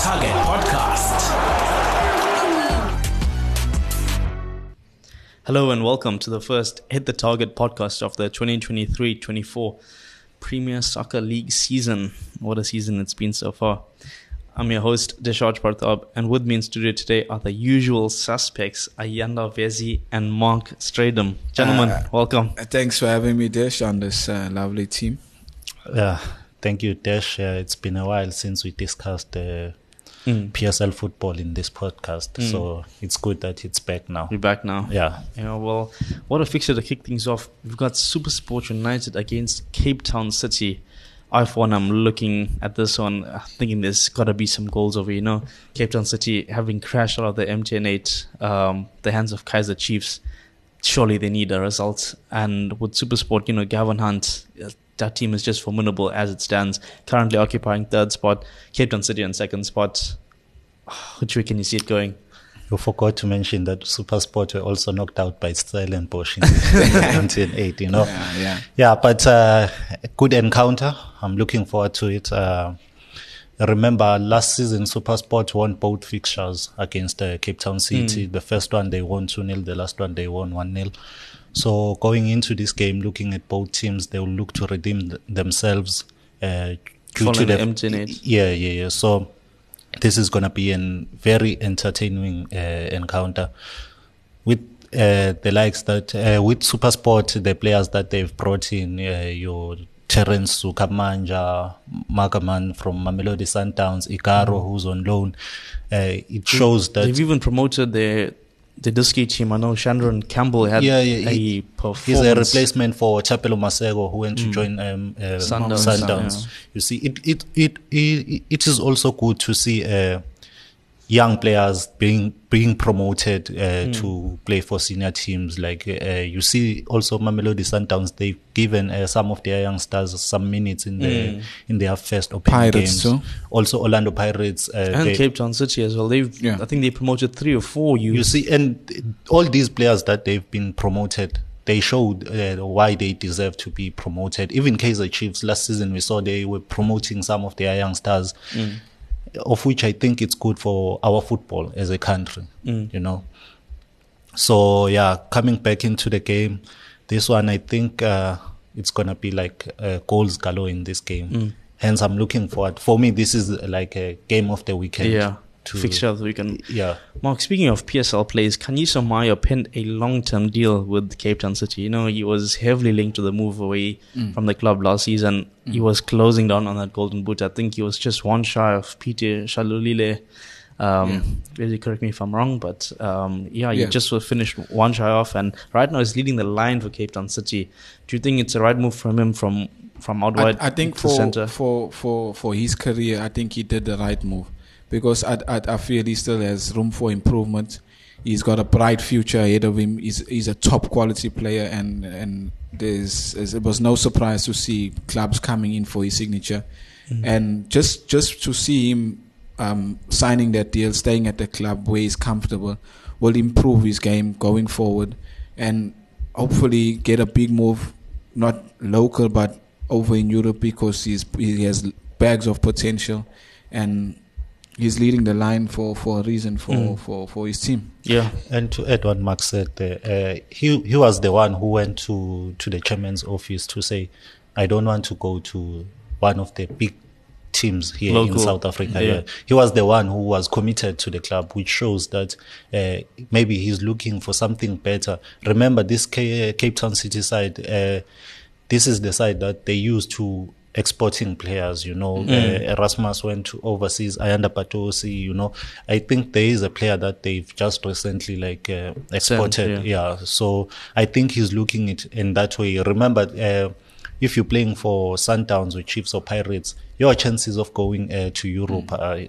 Target Podcast. Hello and welcome to the first Hit the Target podcast of the 2023 24 Premier Soccer League season. What a season it's been so far. I'm your host, Desharj Parthab, and with me in studio today are the usual suspects, Ayanda Vezi and Mark Stradom. Gentlemen, Uh, welcome. Uh, Thanks for having me, Dish, on this uh, lovely team. Yeah, thank you, Dash. Uh, it's been a while since we discussed uh, Mm. PSL football in this podcast, Mm. so it's good that it's back now. We're back now. Yeah, Yeah, well, what a fixture to kick things off. We've got Super Sport United against Cape Town City. I, for one, I'm looking at this one, uh, thinking there's got to be some goals over. You know, Cape Town City having crashed out of the MTN8, um, the hands of Kaizer Chiefs. Surely they need a result. And with Super Sport, you know, Gavin Hunt, uh, that team is just formidable as it stands. Currently occupying third spot, Cape Town City on second spot. Which way can you see it going? you forgot to mention that SuperSport were also knocked out by Stellenbosch in 1908. You know, Yeah, yeah. Yeah, but uh, good encounter. I'm looking forward to it. Uh, remember last season, SuperSport won both fixtures against uh, Cape Town City. The first one they won 2 0, the last one they won 1 0. So going into this game, looking at both teams, they will look to redeem th- themselves. Uh, due Following to the the MTN8. Yeah, yeah, yeah. So this is going to be a very entertaining uh, encounter with uh, the likes that uh, with SuperSport, the players that they've brought in, uh, your Terrence Dzvukamanja, Magaman from Mamelodi Sundowns, Ikaro, who's on loan. Uh, it shows that They've even promoted the the Dusky team. I know Shandre Campbell had Yeah, yeah, a he-. He's a replacement for Thapelo Maseko, who went to join um, uh, Sundowns, Sundowns. yeah. You see, it, it it it it is also good to see uh, young players being being promoted uh, to play for senior teams. Like uh, you see, also Mamelodi Sundowns, they've given uh, some of their youngsters some minutes in the in their first opening Pirates games. too. Also, Orlando Pirates. Uh, and they- Cape Town City as well. They've Yeah. I think they promoted three or four youth. you see, and all these players that they've been promoted, they showed uh, why they deserve to be promoted. Even Kaizer Chiefs last season, we saw they were promoting some of their young stars, of which I think it's good for our football as a country. You know. So yeah, coming back into the game, this one I think uh, it's gonna be like uh, goals galore in this game. Hence, I'm looking forward. For me, this is like a game of the weekend. yeah, to- fixture of the weekend. Yeah. Mark, speaking of PSL plays, Khanyisa Mayo penned a long-term deal with Cape Town City. You know, he was heavily linked to the move away from the club last season. He was closing down on that golden boot. I think he was just one shy of Peter Shalulile. Um, Really correct me if I'm wrong, but um, yeah, he Yeah. just was finished one shy off, and right now he's leading the line for Cape Town City. Do you think it's the right move from him from from out I, wide I think to for, center? for for for his career, I think he did the right move because I, I I feel he still has room for improvement. He's got a bright future ahead of him. He's he's a top quality player, and and there's it was no surprise to see clubs coming in for his signature, and just just to see him um, signing that deal, staying at the club where he's comfortable, will improve his game going forward, and hopefully get a big move, not local but over in Europe because he's he has bags of potential, and he's leading the line for, for a reason for, for, for his team. yeah, And to add what Mark said, uh, he he was the one who went to to the chairman's office to say, "I don't want to go to one of the big teams here Local. in South Africa." Yeah. Yeah. He was the one who was committed to the club, which shows that uh, maybe he's looking for something better. Remember, this Ca- Cape Town City side, uh, this is the side that they used to exporting players, you know. Uh, Erasmus went to overseas, Ayanda Patosi, you know. I think there is a player that they've just recently like uh, exported. yeah. yeah. So I think he's looking it in that way. Remember, uh, if you're playing for Sundowns or Chiefs or Pirates, your chances of going uh, to Europe are,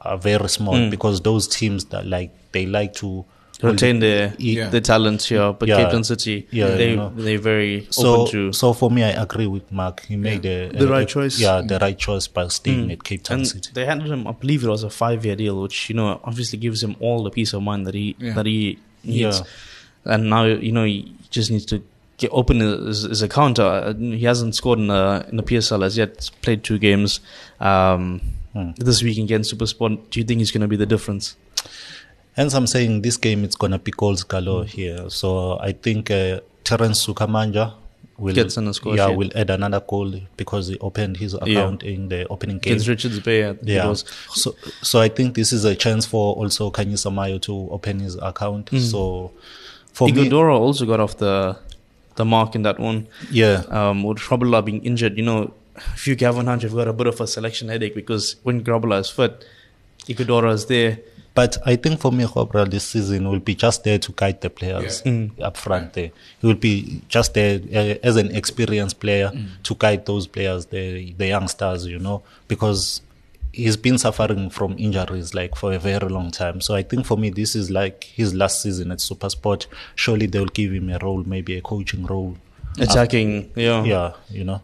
are very small because those teams that like they like to retain the Yeah. the talent here, but Yeah. Cape Town City, Yeah, they you know. they very So, open to. so for me, I agree with Mark. He made a, The a- right a- choice. Yeah, the right choice by staying at Cape Town and City. they handed him, I believe it was a five-year deal, which you know obviously gives him all the peace of mind that he Yeah. that he needs. Yeah. And now you know he just needs to get open his, his account. Uh, he hasn't scored in the in the PSL as yet. He's played two games. Um, Mm. this week against Supersport. Do you think he's going to be the difference? Hence, I'm saying this game it's gonna be goals galore Mm. here. So I think uh, Terrence Dzvukamanja will Gets on the score yeah sheet. will add another goal because he opened his account in the opening game. Against Richards Bay, Yeah. So so I think this is a chance for also Khanyisa Mayo to open his account. Mm. So for me, Ighodaro also got off the the mark in that one. yeah, Um, with Grobler being injured, you know, if you Gavin Hunt, you've got a bit of a selection headache because when Grobler is fit, Ighodaro is there. But I think for me, Cobra this season will be just there to guide the players up front there. He will be just there uh, as an experienced player to guide those players, the the youngsters, you know, because he's been suffering from injuries like for a very long time. So I think for me, this is like his last season at Supersport. Surely they will give him a role, maybe a coaching role. Attacking, yeah. Yeah, you know.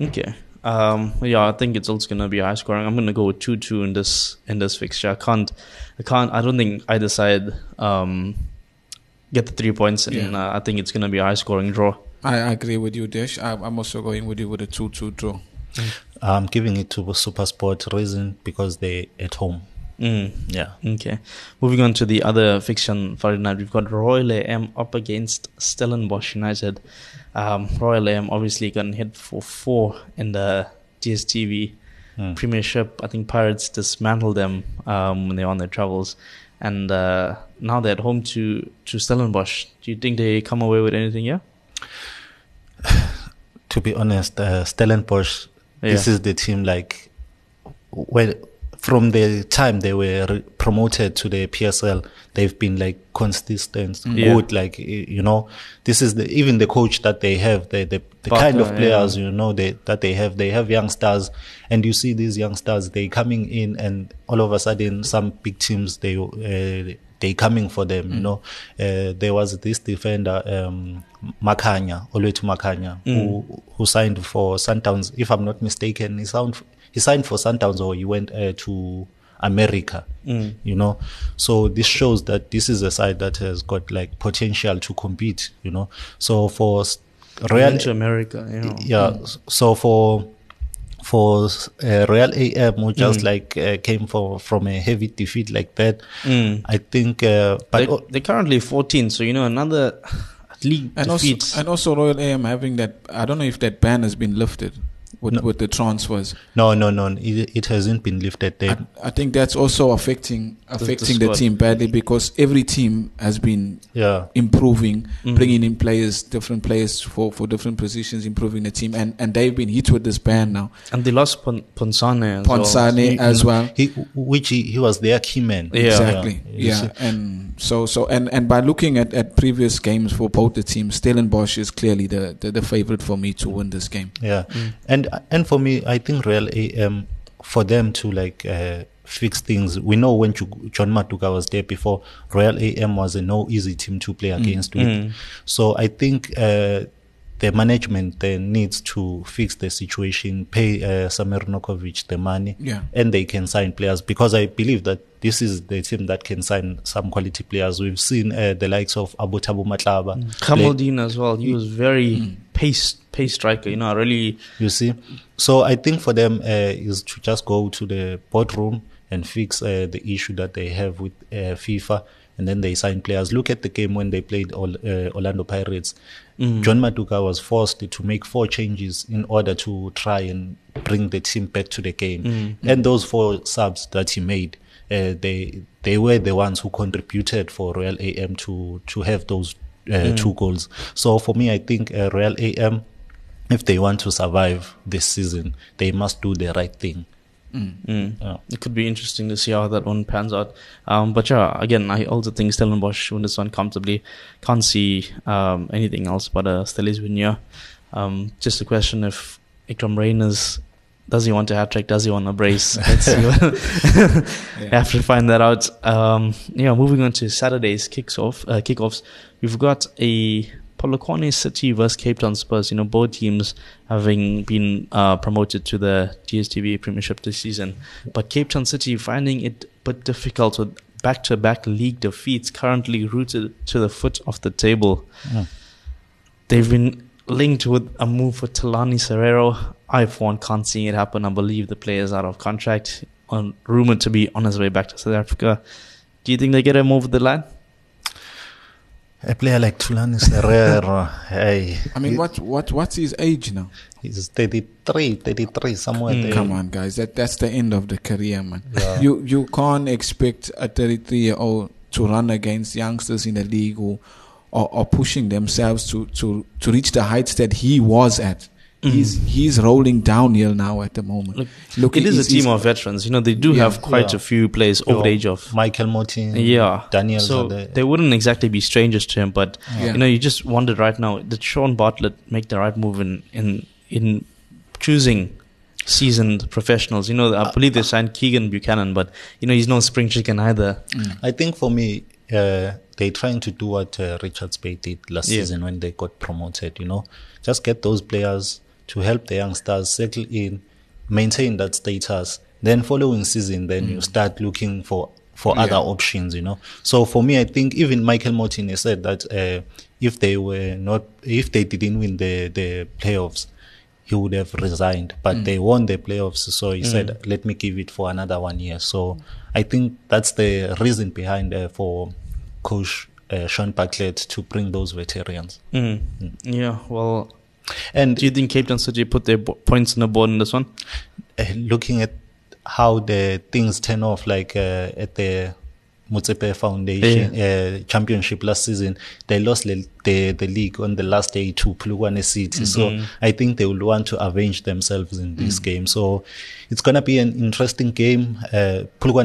Okay. Um, yeah, I think it's also gonna be high scoring. I'm gonna go with two two in this in this fixture. I can't, I can't. I don't think either side um, get the three points, and Yeah. uh, I think it's gonna be a high scoring draw. I, I agree with you, Desh. I, I'm also going with you with a 2 2 draw. I'm giving it to Supersport reason because they at home. Mm. Yeah. Okay. Moving on to the other fiction Friday night, we've got Royal AM up against Stellenbosch United. Um, Royal AM obviously got hit for four in the DSTV Mm. Premiership. I think Pirates dismantled them um, when they were on their travels, and uh, now they're at home to to Stellenbosch. Do you think they come away with anything? Yeah. to be honest, uh, Stellenbosch, this is the team like when from the time they were re- promoted to the PSL, they've been like consistent, Yeah. good. Like you know, this is the even the coach that they have, the the, the Butler, kind of players yeah. you know they, that they have. They have young stars, and you see these young stars they coming in, and all of a sudden some big teams they. Uh, they coming for them, you know. Uh, there was this defender, um, Makhanya, Olwethu Makhanya, who who signed for Sundowns. If I'm not mistaken, he signed he signed for Sundowns or he went uh, to America. You know, so this shows that this is a side that has got like potential to compete. You know, so for Real, to America. You know. yeah. s- So for for uh, Real AM, who just like uh, came for from a heavy defeat like that, Mm. I think. Uh, but They, they're currently 14, so you know another league And also, defeat. and also Royal AM having that, I don't know if that ban has been lifted with, No. with the transfers. no, no, no, it, it hasn't been lifted. They, I, I think that's also affecting affecting the, squad. team badly because every team has been yeah, improving, Mhm. bringing in players, different players for, for different positions, improving the team, and, and they've been hit with this ban now. and they lost Pon- Potsane as well. Potsane He- as well. he, which he, he was their key man. Yeah. Exactly. you Yeah. And so so and, and by looking at, at previous games for both the teams, Stellenbosch is clearly the, the, the favorite for me to win this game. Yeah, and and for me, I think Real AM for them to like uh, fix things. We know when Ju- John Maduka was there before, Royal AM was a no easy team to play against. With. Mm. So I think uh, the management then needs to fix the situation, pay uh, Samir Nurković the money, Yeah. and they can sign players because I believe that this is the team that can sign some quality players. We've seen uh, the likes of Abu Tabu Matlaba. play- Kamaldeen as well. He was very pace pace striker. You know, really. You see, so I think for them uh, is to just go to the boardroom and fix uh, the issue that they have with uh, FIFA, and then they sign players. Look at the game when they played Ol- uh, Orlando Pirates. John Maduka was forced to make four changes in order to try and bring the team back to the game, and those four subs that he made. Uh, they they were the ones who contributed for Royal AM to to have those uh, two goals. So for me, I think uh, Royal AM if they want to survive this season, they must do the right thing. Mm. Yeah. It could be interesting to see how that one pans out. Um, but yeah, again, I also think Stellenbosch win this one comfortably. Can't see um, anything else but a Stellies win here. Um, just a question if Iqraam Rayners does he want a hat trick? Does he want a brace? Let's see. Have to find that out. Um, yeah, moving on to Saturday's kicks off, uh, kickoffs. We've got a Polokwane City versus Cape Town Spurs. You know, both teams having been uh, promoted to the DSTV Premiership this season, but Cape Town City finding it a bit difficult with back-to-back league defeats, currently rooted to the foot of the table. Mm. They've been linked with a move for Thulani Serero. I, for one, can't see it happen. I believe the player is out of contract, on rumored to be on his way back to South Africa. Do you think they get him over the line? A player like Thulani Serero, hey. I mean, what what what's his age now? He's 33, 33, somewhere Mm. there. Come on, guys. That that's the end of the career, man. Yeah. You you can't expect a 33 year old to run against youngsters in the league who are, are pushing themselves to, to, to reach the heights that he was at. He's he's rolling downhill now at the moment. Look, Look, it is a team of veterans. You know, they do Yeah. have quite Yeah. a few players over the age of Michael Martin, Yeah. Daniel. So Zade. they wouldn't exactly be strangers to him, but Yeah. you know, you just wondered right now, did Shaun Bartlett make the right move in in, in choosing seasoned professionals? You know, I believe they signed Keegan Buchanan, but you know, he's no spring chicken either. I think for me, uh, they're trying to do what uh, Richards Bay did last Yeah. season when they got promoted. You know, just get those players to help the youngsters settle in, maintain that status. Then following season, then you start looking for for Yeah. other options. You know, so for me, I think even Michael Martin said that uh, if they were not, if they didn't win the the playoffs. He would have resigned, but they won the playoffs, so he said, "Let me give it for another one year." So I think that's the reason behind uh, for coach uh, Shaun Bartlett to bring those veterans. Mm. Yeah. Well, And do you think Cape Town City put their bo- points on the board in this one? uh, looking at how the things turn off, like uh, at the Motsepe Foundation uh, Championship last season, they lost the, the the league on the last day to Polokwane City. So I think they will want to avenge themselves in this game. So it's gonna be an interesting game. Uh,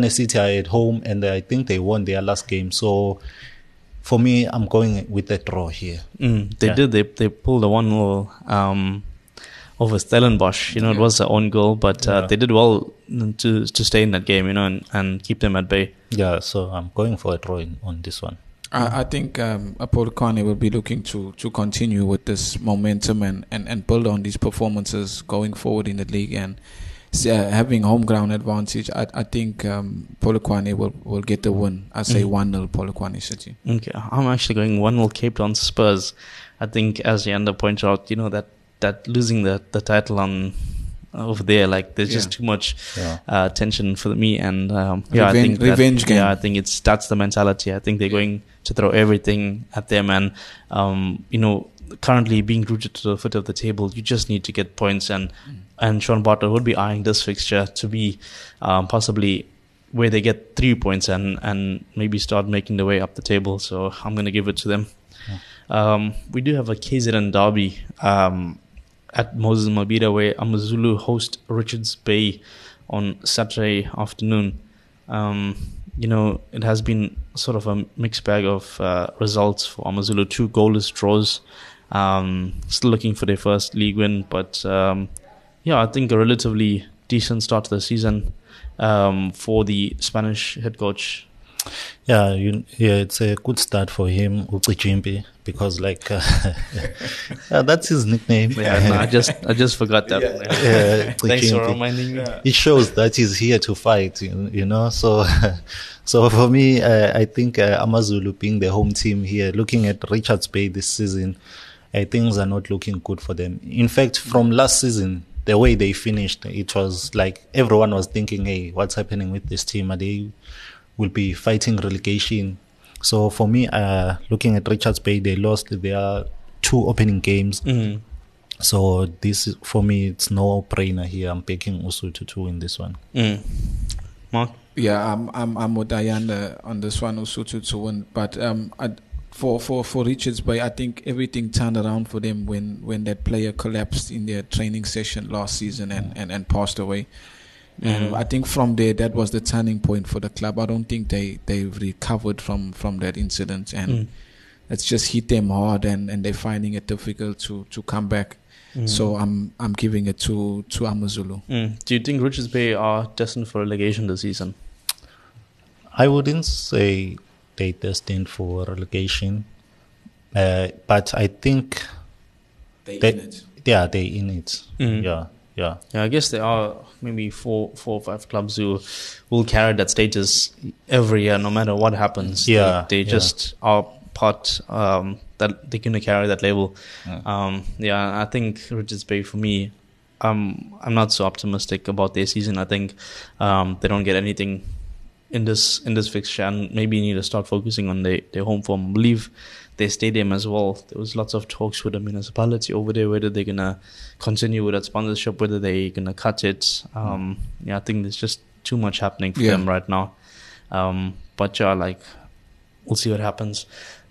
City are at home, and I think they won their last game. So for me, I'm going with a draw here. Mm, they Yeah. did. They they pulled a one 0 um, over Stellenbosch. You know, it was their own goal, but uh, Yeah. they did well to to stay in that game. You know, and, and keep them at bay. Yeah, so I'm going for a draw in, on this one. I, I think um, Polokwane will be looking to, to continue with this momentum and, and, and build on these performances going forward in the league and s- having home ground advantage. I, I think um, Polokwane will, will get the win. I say Mm. 1 0 Polokwane City. Okay, I'm actually going one 0 Cape Town Spurs. I think, as Yanda pointed out, you know that that losing the the title on over there, like there's just Yeah. too much Yeah. uh, tension for me. And um, yeah, I Reven- think that- revenge game. Yeah, I think it's that's the mentality. I think they're going to throw everything at them, and um, you know, currently being rooted to the foot of the table, you just need to get points. And Mm. and Shaun Bartlett would be eyeing this fixture to be um, possibly where they get three points and and maybe start making their way up the table. So I'm going to give it to them. Um, we do have a KZN derby um, at Moses Mabhida where Amazulu host Richards Bay on Saturday afternoon. Um, you know, it has been sort of a mixed bag of uh, results for Amazulu. Two goalless draws. Um, still looking for their first league win, but um, yeah, I think a relatively decent start to the season um, for the Spanish head coach. Yeah, you, yeah, it's a good start for him, Ucijimpi, because like, uh, yeah, that's his nickname. Yeah, no, I just I just forgot that. Yeah, Thanks for reminding me. It shows that he's here to fight, you, you know. So, so for me, uh, I think uh, Amazulu being the home team here, looking at Richards Bay this season, uh, things are not looking good for them. In fact, from last season, the way they finished, it was like everyone was thinking, "Hey, what's happening with this team? Are they will be fighting relegation?" So for me, uh, looking at Richards Bay, they lost their two opening games. Mhm. So this for me, it's no brainer here. I'm picking Usu to two in this one. Mm. Mark. Yeah, I'm I'm I'm with Ayanda on this one, Usutu to win. But um, I, for for for Richards Bay, I think everything turned around for them when when that player collapsed in their training session last season and and, and passed away. And Mhm. I think from there that was the turning point for the club. I don't think they they've recovered from from that incident, and Mm. it's just hit them hard, and and they're finding it difficult to to come back. Mm. So I'm I'm giving it to to Amazulu. Mm. Do you think Richards Bay are destined for relegation this season? I wouldn't say they destined for relegation, uh, but I think They they, yeah, they in it. Mhm. Yeah, yeah, Yeah, I guess there are maybe four, four or five clubs who will carry that status every year, no matter what happens. They- Yeah, they, yeah. just are part um, that they're gonna carry that label. Um, yeah, I think Richards Bay for me, um, I'm not so optimistic about their season. I think um, they don't get anything in this in this fixture, and maybe need to start focusing on their, their home form. I believe their stadium as well. There was lots of talks with the municipality over there whether they're gonna continue with that sponsorship, whether they're gonna cut it. Um, yeah, I think there's just too much happening for Yeah. them right now. Um, but yeah, like we'll see what happens.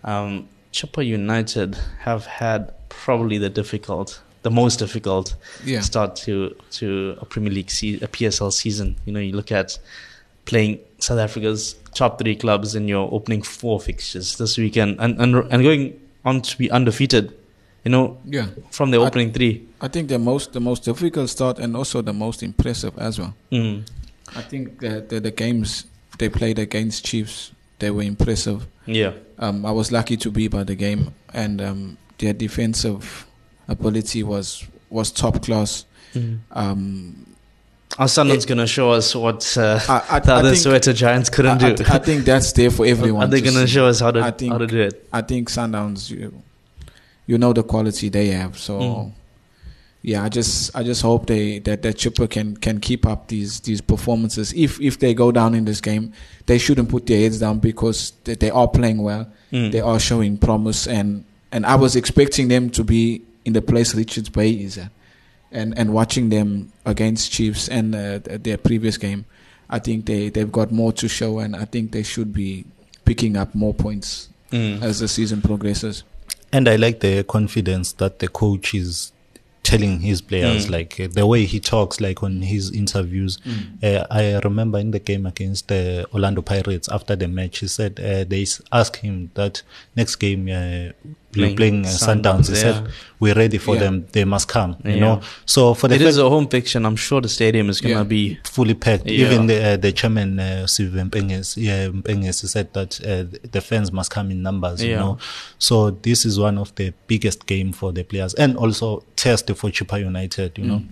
Um, Chippa United have had probably the difficult, the most difficult Yeah. start to to a Premier League se- a PSL season. You know, you look at playing South Africa's top three clubs in your opening four fixtures this weekend, and and and going on to be undefeated. You know, Yeah. from the I- opening three. I think the most the most difficult start and also the most impressive as well. Mm. I think that the, the games they played against Chiefs they were impressive. Yeah. Um, I was lucky to be by the game, and um, their defensive ability was was top class. Um, Our Sunderland's gonna show us what uh, I, I, the other Soweto Giants couldn't I, do. I, think that's there for everyone. Are they to gonna show us how to I think- how to do it? I think Sundowns, you, you know the quality they have. So, Mm. yeah, I just I just hope they that that Chippa can can keep up these these performances. If if they go down in this game, they shouldn't put their heads down because they, they are playing well. Mm. They are showing promise, and and I was expecting them to be in the place Richards Bay is at, and and watching them against Chiefs and uh, their previous game, I think they they've got more to show, and I think they should be picking up more points Mm. as the season progresses. And I like the confidence that the coach is telling his players, Mm. like uh, the way he talks, like on his interviews. Uh, I remember in the game against the Orlando Pirates after the match, he said uh, they asked him that next game uh, Playing we're playing uh, Sundowns, Sundowns. He yeah. said we're ready for Yeah. them. They must come. You Yeah. know. So for the It fact is a home fixture, and I'm sure the stadium is gonna Yeah. be. fully packed. Yeah. Even the uh, the chairman uh, Steve Mpenges, yeah, Mpenges said that uh, the fans must come in numbers. You know, so this is one of the biggest game for the players and also test for Chippa United. You know.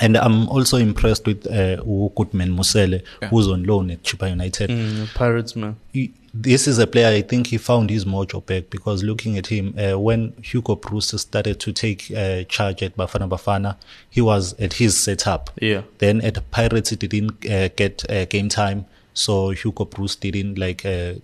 And I'm also impressed with uh, Goodman Mosele, Yeah. who's on loan at Chippa United. Mm, Pirates, man. He- this is a player I think he found his mojo back because looking at him, uh, when Hugo Broos started to take uh, charge at Bafana Bafana, he was at his setup. Yeah. Then at Pirates, he didn't uh, get uh, game time, so Hugo Broos didn't like uh,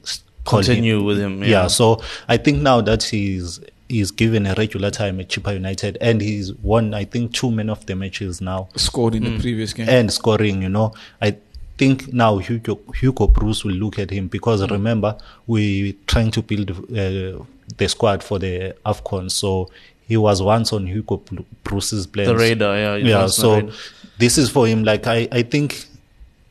call him. Continue with him. Yeah. Yeah. so I think now that he's he's given a regular time at Chippa United and he's won, I think, two men of the matches now Scored in Mm. the previous game. and scoring, you know. I think now Hugo, Hugo Broos will look at him because Mm. remember, we're trying to build uh, the squad for the AFCON. So he was once on Hugo Broos's plans. The radar, yeah. Yeah, so this is for him. Like, I, I think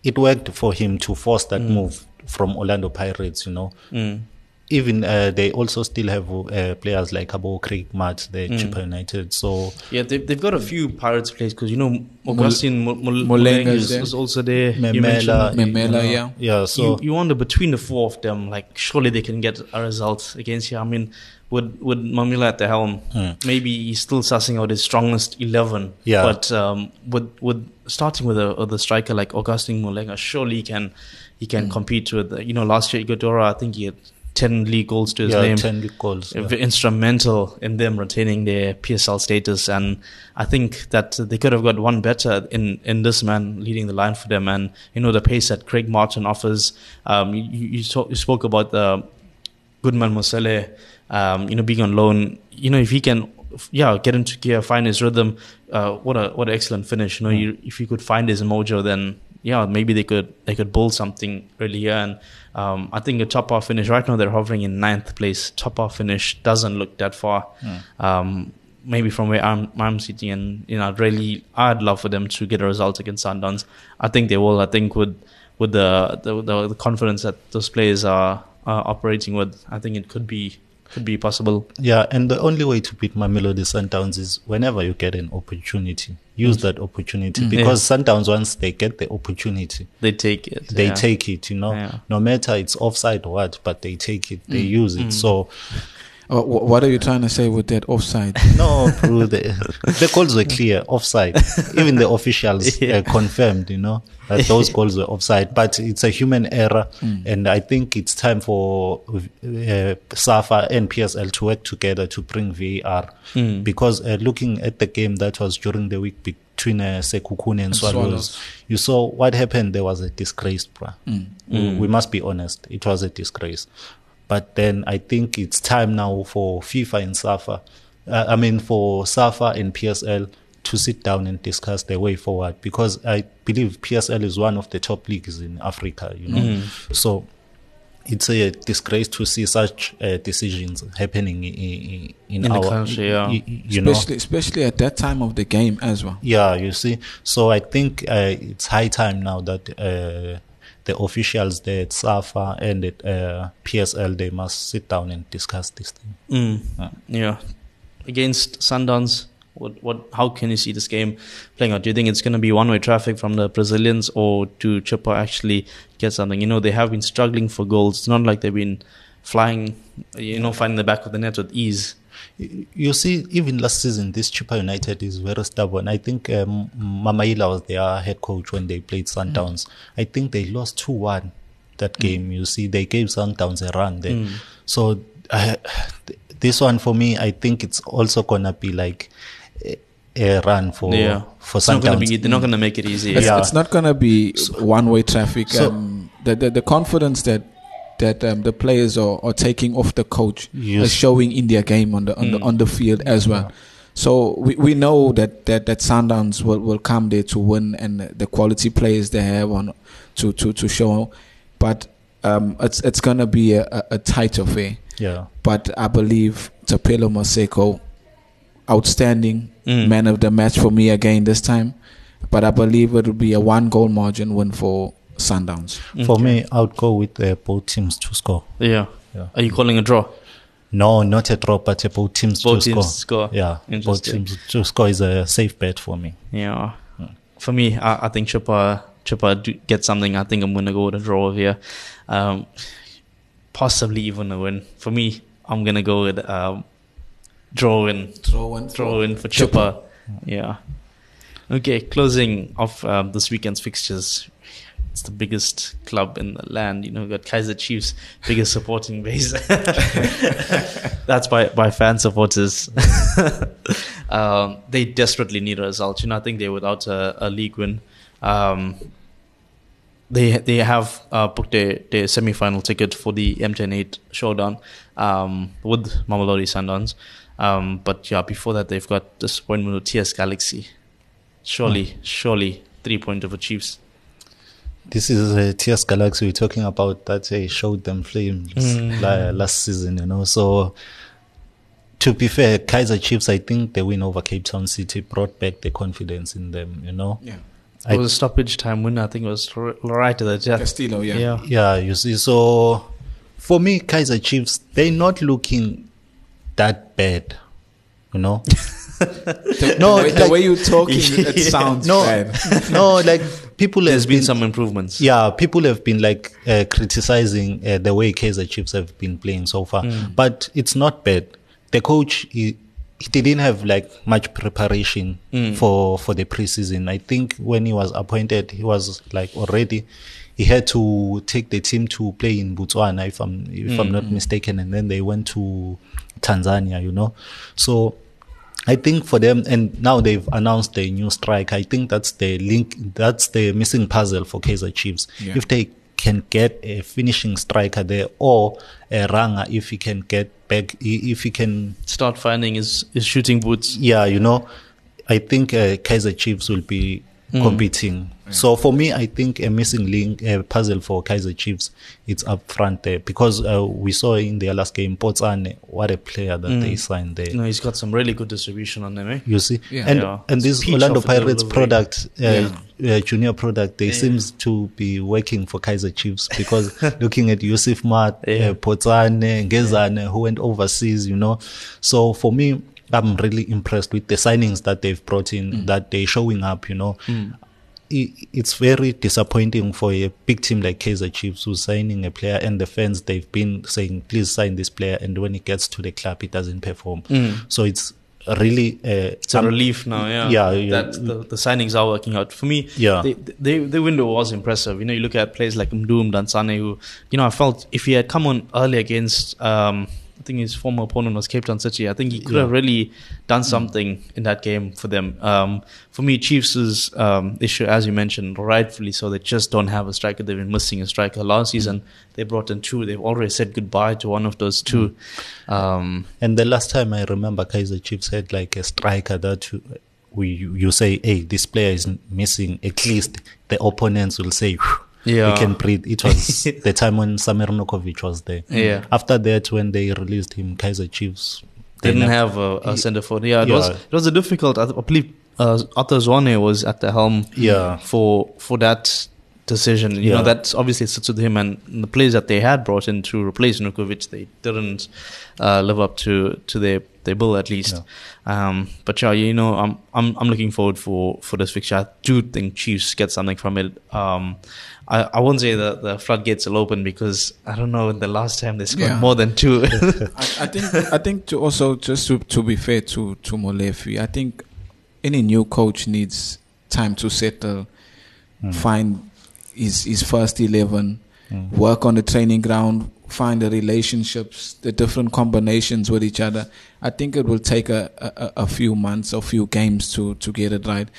it worked for him to force that move from Orlando Pirates, you know. Mm. Even uh, they also still have uh, players like Abo Craig Matt, the Chippa United. So Yeah, they've, they've got a few Pirates players because you know Augustine Mul- Mul- Mulenga Mulenga is is, also there. Memela, mentioned- Memela, you know, yeah. yeah. So you, you wonder between the four of them, like surely they can get a result against you. I mean, with with Mammila at the helm, maybe he's still sussing out his strongest eleven. Yeah. But um, with with starting with a with a striker like Augustine Mulenga, surely he can he can compete with you know last year Ighodaro. I think he had ten league goals to his yeah, name. ten league goals. yeah. instrumental in them retaining their PSL status. And I think that they could have got one better in, in this man leading the line for them. And, you know, the pace that Craig Martin offers. Um, you, you, talk, you spoke about the Goodman Mosele, um, you know, being on loan. You know, if he can, yeah, get into gear, find his rhythm, uh, what a what an excellent finish. You know, you, if you could find his mojo, then yeah, maybe they could they could build something earlier. And um, I think a top half finish right now they're hovering in ninth place. Top half finish doesn't look that far. Um, maybe from where I'm I'm sitting, and you know, I'd really I'd love for them to get a result against Sundowns. I think they will. I think with with the the, the, the confidence that those players are, are operating with, I think it could be could be possible. Yeah, and the only way to beat Mamelodi Sundowns is whenever you get an opportunity, use that opportunity mm-hmm. because Sundowns once they get the opportunity, They take it. they yeah. take it. You know, Yeah. no matter it's offside or what, but they take it, they mm. use it. Mm. So Uh, what are you trying to say with that offside? No, bro, the, the goals were clear, offside. Even the officials Yeah. uh, confirmed, you know, that those calls were offside. But it's a human error, and I think it's time for uh, SAFA and PSL to work together to bring VAR. Because uh, looking at the game that was during the week between uh, Sekhukhune and Swallows, you saw what happened. There was a disgrace, bruh. We, we must be honest. It was a disgrace. But then I think it's time now for FIFA and SAFA, uh, I mean for SAFA and PSL to sit down and discuss the way forward because I believe PSL is one of the top leagues in Africa, you know. So it's a disgrace to see such uh, decisions happening in, in, in In the our country, yeah. y- y- you know. especially, especially at that time of the game as well. Yeah, you see. So I think uh, it's high time now that uh, the officials there at SAFA and at uh, PSL they must sit down and discuss this thing. Mm. Yeah. Yeah. Against Sundowns, what what how can you see this game playing out? Do you think it's going to be one way traffic from the Brazilians, or do Chippa actually get something? You know, they have been struggling for goals. It's not like they've been flying, you know, finding the back of the net with ease. Y- You see, even last season, this Chippa United is very stubborn. I think um, Mammila was their head coach when they played Sundowns. I think they lost 2 1 that game. You see, they gave Sundowns a run there. So, uh, this one for me, I think it's also going to be like a, a run for, yeah, for it's not going to Sundowns. be. They're not going to make it easy. It's, Yeah. it's not going to be one way traffic. So- um, the, the the confidence that that um, the players are, are taking off the coach Yes. is showing in their game on the on the on the field as well. So we, we know that, that, that Sundowns will, will come there to win and the quality players they have on to, to, to show, but um, it's it's gonna be a, a, a tight affair. Yeah. But I believe Thapelo Maseko, outstanding Mm. man of the match for me again this time. But I believe it will be a one goal margin win for Sundowns. For me, I would go with uh, both teams to score. Yeah. Yeah. Are you calling a draw? No, not a draw, but uh, both teams Both to teams score. score. Yeah, both teams to score is a safe bet for me. Yeah. For me, I, I think Chippa Chippa do get something. I think I'm gonna go with a draw here, um, possibly even a win. For me, I'm gonna go with um, draw win. draw in, Throw in for Chippa. Yeah. Okay, closing off um, this weekend's fixtures. It's the biggest club in the land. You know, we've got Kaizer Chiefs, biggest supporting base. That's by by fan supporters. um, they desperately need a result. You know, I think they're without a, a league win. Um, they they have uh, booked their, their semi final ticket for the MTN8 showdown um, with Mamelodi Sundowns. Um, but yeah, before that, they've got disappointment with TS Galaxy. Surely, surely, three point over Chiefs. This is uh, TS Galaxy we're talking about that uh, showed them flames Mm. la- last season, you know. So, to be fair, Kaizer Chiefs, I think the win over Cape Town City brought back the confidence in them, you know. Yeah. It I- was a stoppage time winner. I think it was right at the death. Castillo, yeah. Yeah. Yeah, you see. So, for me, Kaiser Chiefs, they're not looking that bad, you know. The, No, the, way, the way you're talking, it sounds no, bad. no, like people There's have been been some improvements. Yeah, people have been like uh, criticizing uh, the way Kaizer Chiefs have been playing so far, but it's not bad. The coach he, he didn't have like much preparation for for the preseason. I think when he was appointed, he was like already he had to take the team to play in Botswana, if I'm if I'm not mistaken, and then they went to Tanzania. You know, so I think for them, and now they've announced a new strike. I think that's the link, that's the missing puzzle for Kaizer Chiefs. Yeah. If they can get a finishing striker there, or a Ranga, if he can get back, if he can, Start finding his, his shooting boots. yeah, you know, I think uh, Kaizer Chiefs will be competing. So for me, I think a missing link, a puzzle for Kaizer Chiefs, it's up front there because uh, we saw in their last game, Potsane, what a player that they signed there. Know, he's got some really good distribution on them, eh? You see, Yeah. and Yeah. and this Orlando Pirates product, uh, uh, junior product, they seems to be working for Kaizer Chiefs because looking at Yusuf Maart, Yeah. uh, Potsane, Ngezana, who went overseas, you know. So for me, I'm really impressed with the signings that they've brought in, Mm. that they're showing up, you know. i- it's very disappointing for a big team like Kaizer Chiefs who's signing a player and the fans they've been saying please sign this player and when it gets to the club it doesn't perform. So it's really uh, It's a relief now, yeah. Yeah, yeah. That the, the signings are working out. For me, Yeah. the, the, the window was impressive. You know, you look at players like Mdoom, Dansane, who, you know, I felt if he had come on early against, um, I think his former opponent was Cape Town City, I think he could have really done something in that game for them. Um, for me, Chiefs' um, issue, as you mentioned, rightfully so, they just don't have a striker. They've been missing a striker. Last season, they brought in two. They've already said goodbye to one of those two. Um, And the last time I remember Kaizer Chiefs had like a striker that you- we you say, hey, this player is missing. At least the opponents will say, "Whew, Yeah. we can breathe. It was the time when Samir Nurković was there. Yeah. After that, when they released him, Kaizer Chiefs didn't never- have a, a centre forward. Yeah, it was it was a difficult. I, believe uh, Arthur Zwane was at the helm. Yeah. For for that decision, you Yeah. know, that obviously sits with him and the players that they had brought in to replace Nurković, they didn't uh, live up to to their their bill at least. Um, but yeah, you know, I'm I'm I'm looking forward for for this fixture. I do think Chiefs get something from it. Um, I, I won't say that the floodgates will open because I don't know the last time they scored Yeah. more than two. I, I think I think to also just to, to be fair to to Molefi, I think any new coach needs time to settle, hmm. find his his first eleven, hmm. work on the training ground, find the relationships, the different combinations with each other. I think it will take a, a, a few months, a few games to to get it right.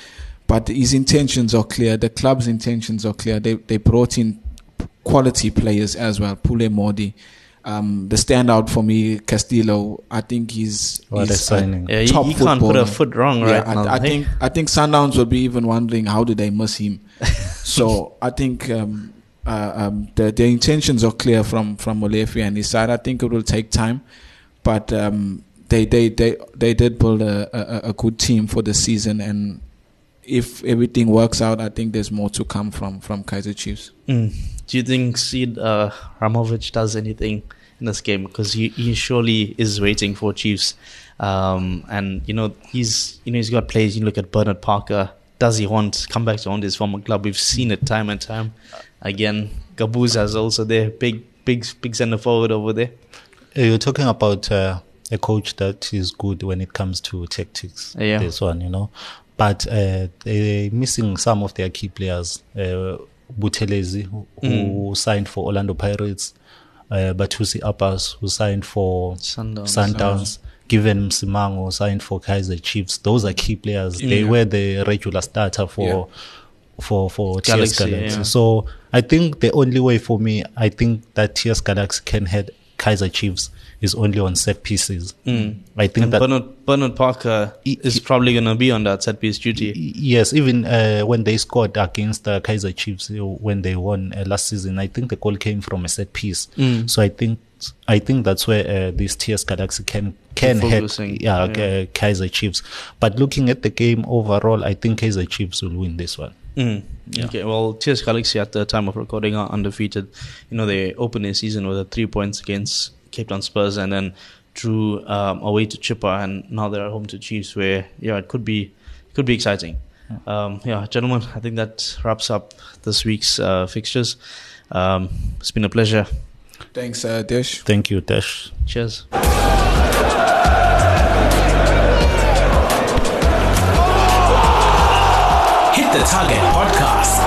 But his intentions are clear. The club's intentions are clear. They they brought in quality players as well. Pule Mmodi. Um, the standout for me, Castillo. I think he's, What a he's signing. Yeah, you, top you can't put a foot wrong Yeah, right I, now. I Hey. think I think Sundowns will be even wondering how did they miss him. so I think um, uh, um, the the intentions are clear from from Molefi and his side. I think it will take time, but um, they they they they did build a, a, a good team for the season, and if everything works out, I think there's more to come from from Kaizer Chiefs. Mm. Do you think Sid uh, Ramovic does anything in this game? Because he, he surely is waiting for Chiefs, um, and you know he's you know he's got players. You look at Bernard Parker. Does he want to come back to own his former club? We've seen it time and time again. Gabuza is also there, big big big centre forward over there. Uh, You're talking about uh, a coach that is good when it comes to tactics. Yeah. This one, you know. But uh, they're missing some of their key players. Uh, Buthelezi, who, who signed for Orlando Pirates. Uh, Batusi Abbas, who signed for Sundowns. Sundowns. Given Msimango signed for Kaizer Chiefs. Those are key players. They were the regular starter for Yeah. for for Galaxy, TS Galaxy. yeah. So I think the only way for me, I think that TS Galaxy can head Kaizer Chiefs is only on set pieces. I think And that Bernard, Bernard Parker He- is probably going to be on that set piece duty. yes, even uh, when they scored against the Kaizer Chiefs when they won uh, last season, I think the goal came from a set piece. Mm. So I think I think that's where uh, this TS Galaxy can can head yeah, yeah. Uh, Kaizer Chiefs. But looking at the game overall, I think Kaizer Chiefs will win this one. Mm. Okay, well, TS Galaxy at the time of recording are undefeated. You know, they opened their season with a three points against Cape Town Spurs and then drew um, away to Chippa, and now they're at home to Chiefs, where, yeah, it could be could be exciting. Um, yeah, gentlemen, I think that wraps up this week's uh, fixtures. Um, it's been a pleasure. Thanks, uh, Dish. Thank you, Dash. Cheers. Hit the Target Podcast.